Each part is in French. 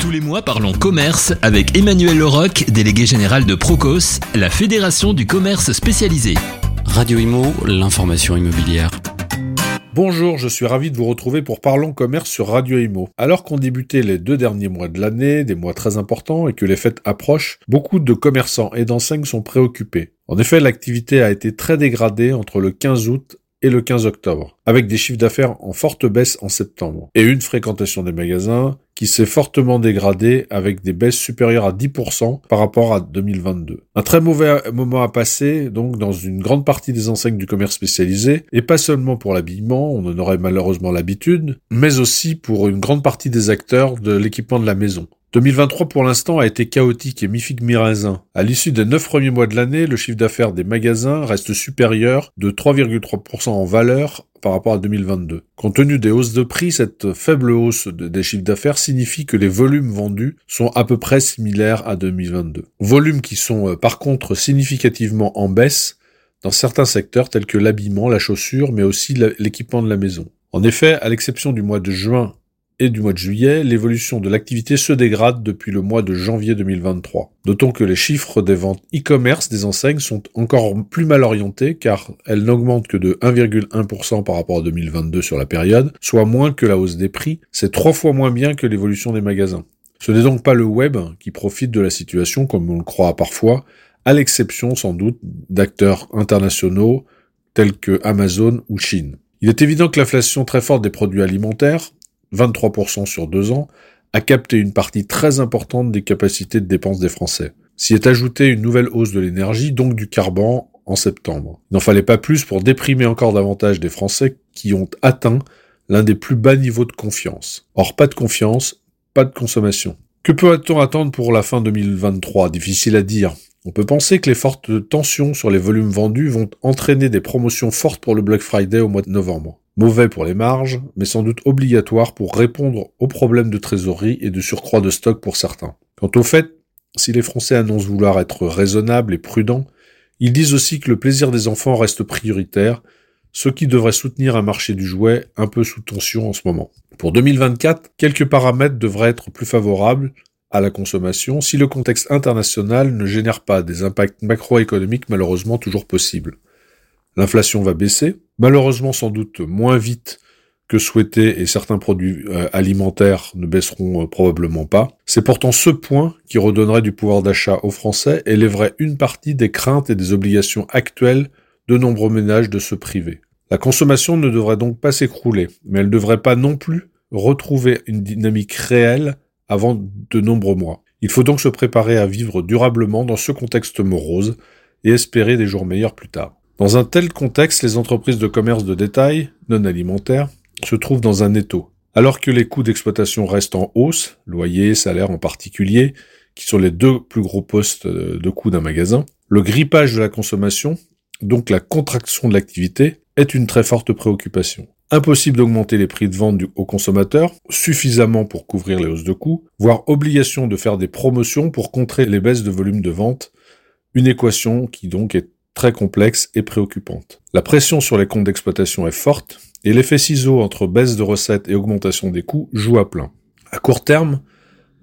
Tous les mois, parlons commerce avec Emmanuel Leroc, délégué général de Procos, la fédération du commerce spécialisé. Radio Imo, l'information immobilière. Bonjour, je suis ravi de vous retrouver pour Parlons Commerce sur Radio Imo. Alors qu'on débutait les deux derniers mois de l'année, des mois très importants, et que les fêtes approchent, beaucoup de commerçants et d'enseignes sont préoccupés. En effet, l'activité a été très dégradée entre le 15 août et le 15 octobre, avec des chiffres d'affaires en forte baisse en septembre, et une fréquentation des magasins qui s'est fortement dégradée avec des baisses supérieures à 10% par rapport à 2022. Un très mauvais moment à passer, donc, dans une grande partie des enseignes du commerce spécialisé, et pas seulement pour l'habillement, on en aurait malheureusement l'habitude, mais aussi pour une grande partie des acteurs de l'équipement de la maison. 2023 pour l'instant a été chaotique et mi-figue mi-raisin. À l'issue des 9 premiers mois de l'année, le chiffre d'affaires des magasins reste supérieur de 3,3% en valeur par rapport à 2022. Compte tenu des hausses de prix, cette faible hausse des chiffres d'affaires signifie que les volumes vendus sont à peu près similaires à 2022. Volumes qui sont euh, par contre significativement en baisse dans certains secteurs tels que l'habillement, la chaussure, mais aussi l'équipement de la maison. En effet, à l'exception du mois de juin et du mois de juillet, l'évolution de l'activité se dégrade depuis le mois de janvier 2023. Notons que les chiffres des ventes e-commerce des enseignes sont encore plus mal orientés car elles n'augmentent que de 1,1% par rapport à 2022 sur la période, soit moins que la hausse des prix, c'est trois fois moins bien que l'évolution des magasins. Ce n'est donc pas le web qui profite de la situation comme on le croit parfois, à l'exception sans doute d'acteurs internationaux tels que Amazon ou Chine. Il est évident que l'inflation très forte des produits alimentaires, 23% sur deux ans, a capté une partie très importante des capacités de dépenses des Français. S'y est ajoutée une nouvelle hausse de l'énergie, donc du carburant, en septembre. Il n'en fallait pas plus pour déprimer encore davantage des Français qui ont atteint l'un des plus bas niveaux de confiance. Or, pas de confiance, pas de consommation. Que peut-on attendre pour la fin 2023 Difficile à dire. On peut penser que les fortes tensions sur les volumes vendus vont entraîner des promotions fortes pour le Black Friday au mois de novembre. Mauvais pour les marges, mais sans doute obligatoire pour répondre aux problèmes de trésorerie et de surcroît de stock pour certains. Quant au fait, si les Français annoncent vouloir être raisonnables et prudents, ils disent aussi que le plaisir des enfants reste prioritaire, ce qui devrait soutenir un marché du jouet un peu sous tension en ce moment. Pour 2024, quelques paramètres devraient être plus favorables à la consommation si le contexte international ne génère pas des impacts macroéconomiques malheureusement toujours possibles. L'inflation va baisser, malheureusement sans doute moins vite que souhaité et certains produits euh, alimentaires ne baisseront euh, probablement pas. C'est pourtant ce point qui redonnerait du pouvoir d'achat aux Français et lèverait une partie des craintes et des obligations actuelles de nombreux ménages de se priver. La consommation ne devrait donc pas s'écrouler, mais elle ne devrait pas non plus retrouver une dynamique réelle avant de nombreux mois. Il faut donc se préparer à vivre durablement dans ce contexte morose et espérer des jours meilleurs plus tard. Dans un tel contexte, les entreprises de commerce de détail, non alimentaires, se trouvent dans un étau. Alors que les coûts d'exploitation restent en hausse, loyer, salaire en particulier, qui sont les deux plus gros postes de coûts d'un magasin, le grippage de la consommation, donc la contraction de l'activité, est une très forte préoccupation. Impossible d'augmenter les prix de vente aux consommateurs suffisamment pour couvrir les hausses de coûts, voire obligation de faire des promotions pour contrer les baisses de volume de vente, une équation qui donc est très complexe et préoccupante. La pression sur les comptes d'exploitation est forte, et l'effet ciseau entre baisse de recettes et augmentation des coûts joue à plein. À court terme,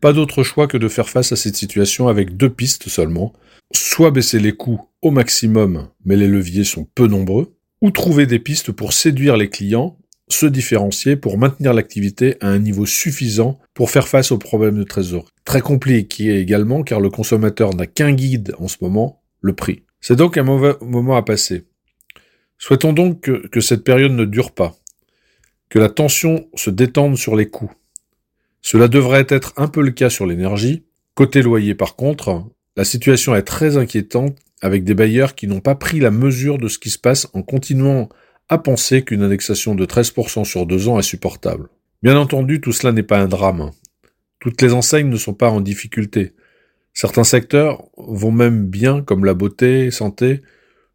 pas d'autre choix que de faire face à cette situation avec deux pistes seulement. Soit baisser les coûts au maximum, mais les leviers sont peu nombreux, ou trouver des pistes pour séduire les clients, se différencier pour maintenir l'activité à un niveau suffisant pour faire face aux problèmes de trésorerie. Très compliqué également car le consommateur n'a qu'un guide en ce moment, le prix. C'est donc un mauvais moment à passer. Souhaitons donc que, cette période ne dure pas, que la tension se détende sur les coûts. Cela devrait être un peu le cas sur l'énergie. Côté loyer par contre, la situation est très inquiétante avec des bailleurs qui n'ont pas pris la mesure de ce qui se passe en continuant à penser qu'une indexation de 13% sur deux ans est supportable. Bien entendu, tout cela n'est pas un drame. Toutes les enseignes ne sont pas en difficulté. Certains secteurs vont même bien, comme la beauté, santé,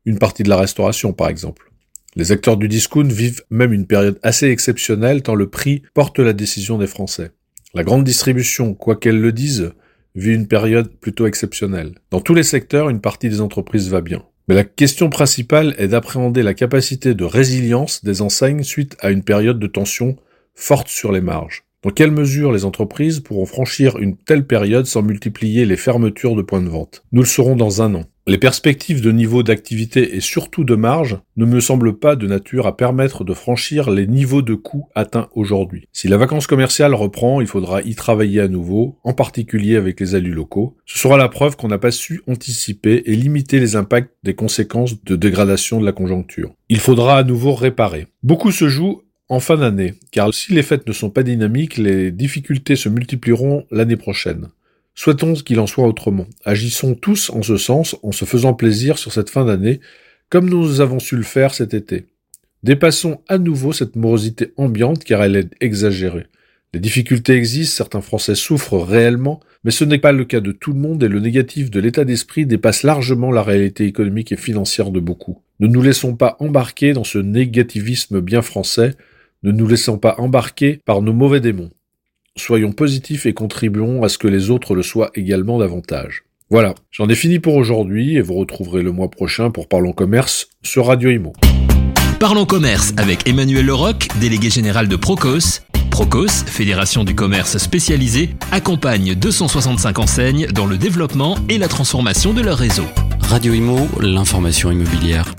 une partie de la restauration par exemple. Les acteurs du discount vivent même une période assez exceptionnelle tant le prix porte la décision des Français. La grande distribution, quoi qu'elle le dise, vit une période plutôt exceptionnelle. Dans tous les secteurs, une partie des entreprises va bien. Mais la question principale est d'appréhender la capacité de résilience des enseignes suite à une période de tension forte sur les marges. Dans quelle mesure les entreprises pourront franchir une telle période sans multiplier les fermetures de points de vente? Nous le saurons dans un an. Les perspectives de niveau d'activité et surtout de marge ne me semblent pas de nature à permettre de franchir les niveaux de coûts atteints aujourd'hui. Si la vacance commerciale reprend, il faudra y travailler à nouveau, en particulier avec les alus locaux. Ce sera la preuve qu'on n'a pas su anticiper et limiter les impacts des conséquences de dégradation de la conjoncture. Il faudra à nouveau réparer. Beaucoup se joue en fin d'année, car si les fêtes ne sont pas dynamiques, les difficultés se multiplieront l'année prochaine. Souhaitons qu'il en soit autrement. Agissons tous en ce sens, en se faisant plaisir sur cette fin d'année, comme nous avons su le faire cet été. Dépassons à nouveau cette morosité ambiante car elle est exagérée. Les difficultés existent, certains Français souffrent réellement, mais ce n'est pas le cas de tout le monde et le négatif de l'état d'esprit dépasse largement la réalité économique et financière de beaucoup. Ne nous laissons pas embarquer dans ce négativisme bien français, ne nous laissons pas embarquer par nos mauvais démons. Soyons positifs et contribuons à ce que les autres le soient également davantage. Voilà, j'en ai fini pour aujourd'hui et vous retrouverez le mois prochain pour Parlons Commerce sur Radio Imo. Parlons Commerce avec Emmanuel Leroc, délégué général de Procos. Procos, fédération du commerce spécialisé, accompagne 265 enseignes dans le développement et la transformation de leur réseau. Radio Imo, l'information immobilière.